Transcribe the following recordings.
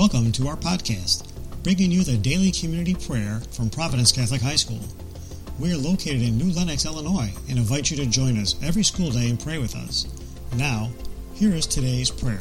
Welcome to our podcast, bringing you the daily community prayer from Providence Catholic High School. We are located in New Lenox, Illinois, and invite you to join us every school day and pray with us. Now, here is today's prayer.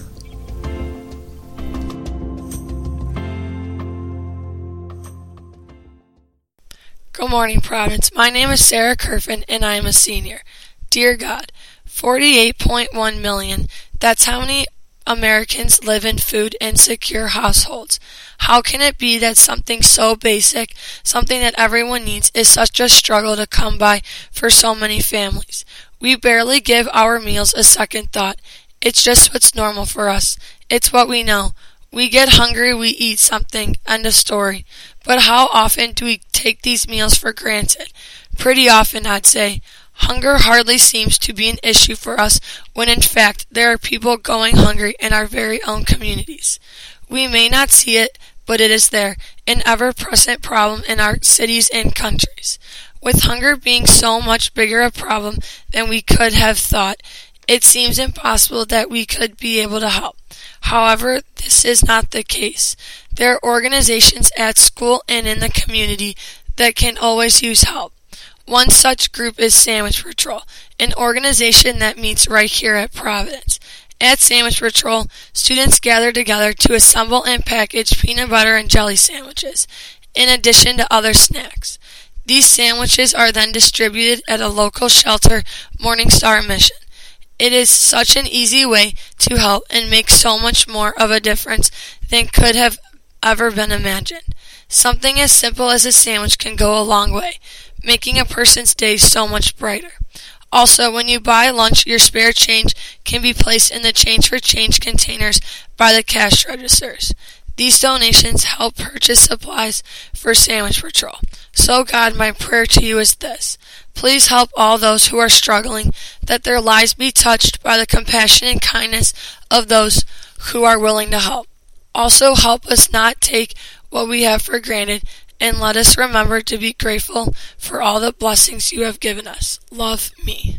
Good morning, Providence. My name is Sarah Kerfin, and I am a senior. Dear God, 48.1 million. That's how many Americans live in food insecure households. How can it be that something so basic, something that everyone needs, is such a struggle to come by for so many families? We barely give our meals a second thought. It's just what's normal for us. It's what we know. We get hungry, we eat something. End of story. But how often do we take these meals for granted? Pretty often, I'd say. Hunger hardly seems to be an issue for us when in fact there are people going hungry in our very own communities. We may not see it, but it is there, an ever present problem in our cities and countries. With hunger being so much bigger a problem than we could have thought, it seems impossible that we could be able to help. However, this is not the case. There are organizations at school and in the community that can always use help. One such group is Sandwich Patrol, an organization that meets right here at Providence. At Sandwich Patrol, students gather together to assemble and package peanut butter and jelly sandwiches, in addition to other snacks. These sandwiches are then distributed at a local shelter, Morning Star Mission. It is such an easy way to help and make so much more of a difference than could have ever been imagined. Something as simple as a sandwich can go a long way making a person's day so much brighter. Also, when you buy lunch, your spare change can be placed in the change for change containers by the cash registers. These donations help purchase supplies for Sandwich Patrol. So, God, my prayer to you is this. Please help all those who are struggling, that their lives be touched by the compassion and kindness of those who are willing to help. Also, help us not take what we have for granted and let us remember to be grateful for all the blessings you have given us. Love me.